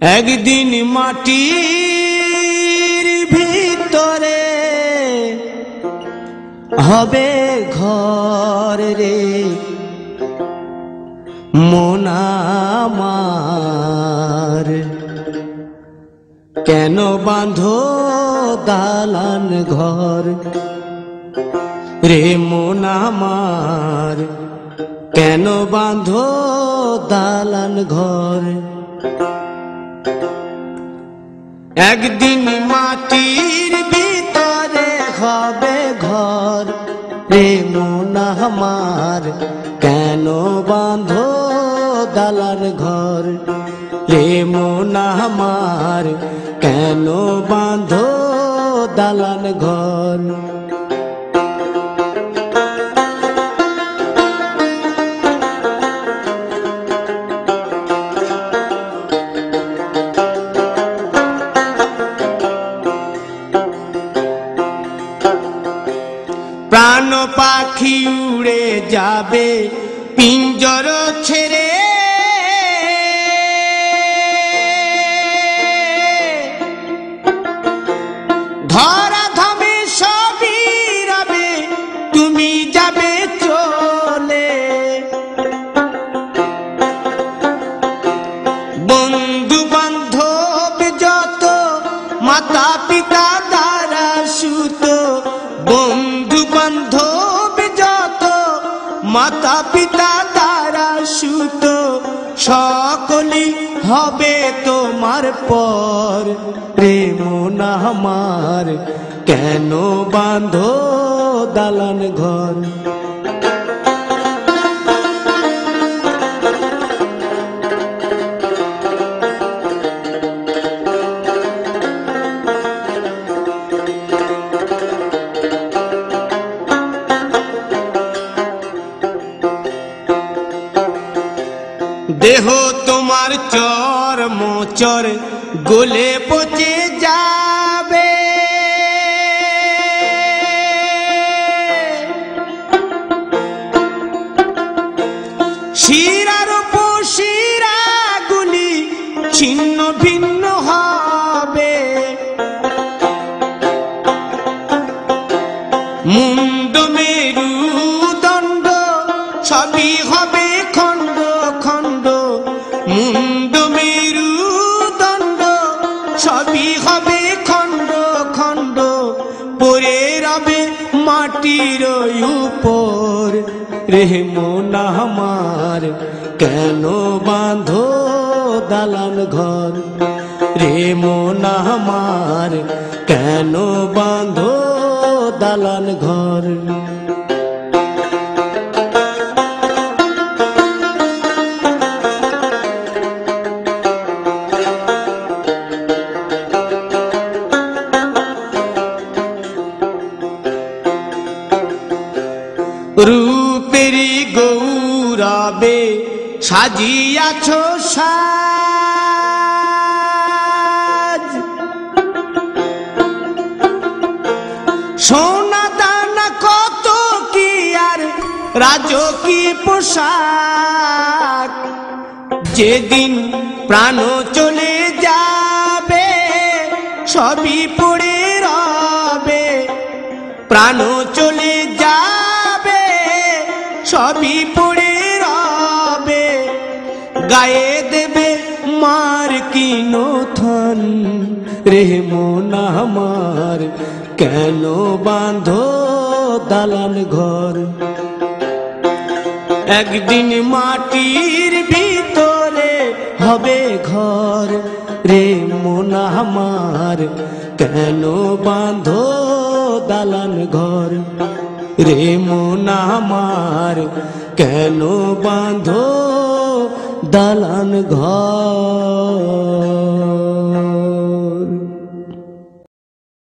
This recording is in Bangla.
একদিন মাটির ভিতরে হবে ঘর রে। মোনামার কেন বাঁধো দালান ঘর? রে মোনামার কেন বাঁধো দালান ঘর? একদিন মাটির ভিতরে হবে ঘর। রে মোনামার কেন বাঁধো দালার ঘর? রে মোনামার কেন বাঁধো দালান ঘর? প্রাণ পাখি উড়ে যাবে পিঞ্জর ছেড়ে মাতা পিতা তারা সুত সকলি হবে তোমার পর। প্রেম আমার কেন বাঁধো দালান ঘর? দেহ তোমার চর মোচর গোলে পচে যাবে। শিরার শিরা গুলি ছিন্ন ভিন্ন হবে। মুন্ড মেরু মাটির উপর রে না আমার। কেন বাঁধো দালান ঘর? রে না আমার। কেন বাঁধো দালান ঘর? গৌরবে সাজিয়াছ সাজ। সোনা দানা কত কি আর রাজকী পোশাক? যেদিন প্রাণ চলে যাবে, সবই পড়ে রবে। প্রাণ চলে যাবে, সবই গায়ে দেবে মার কিনো থন। রে মোনা আমার, কেন বাঁধো দালান ঘর? একদিন মাটির ভিতরে হবে ঘর। রে মোনা আমার, কেন বাঁধো দালান ঘর? রে মোনা আমার, কেন বাঁধো দালান ঘর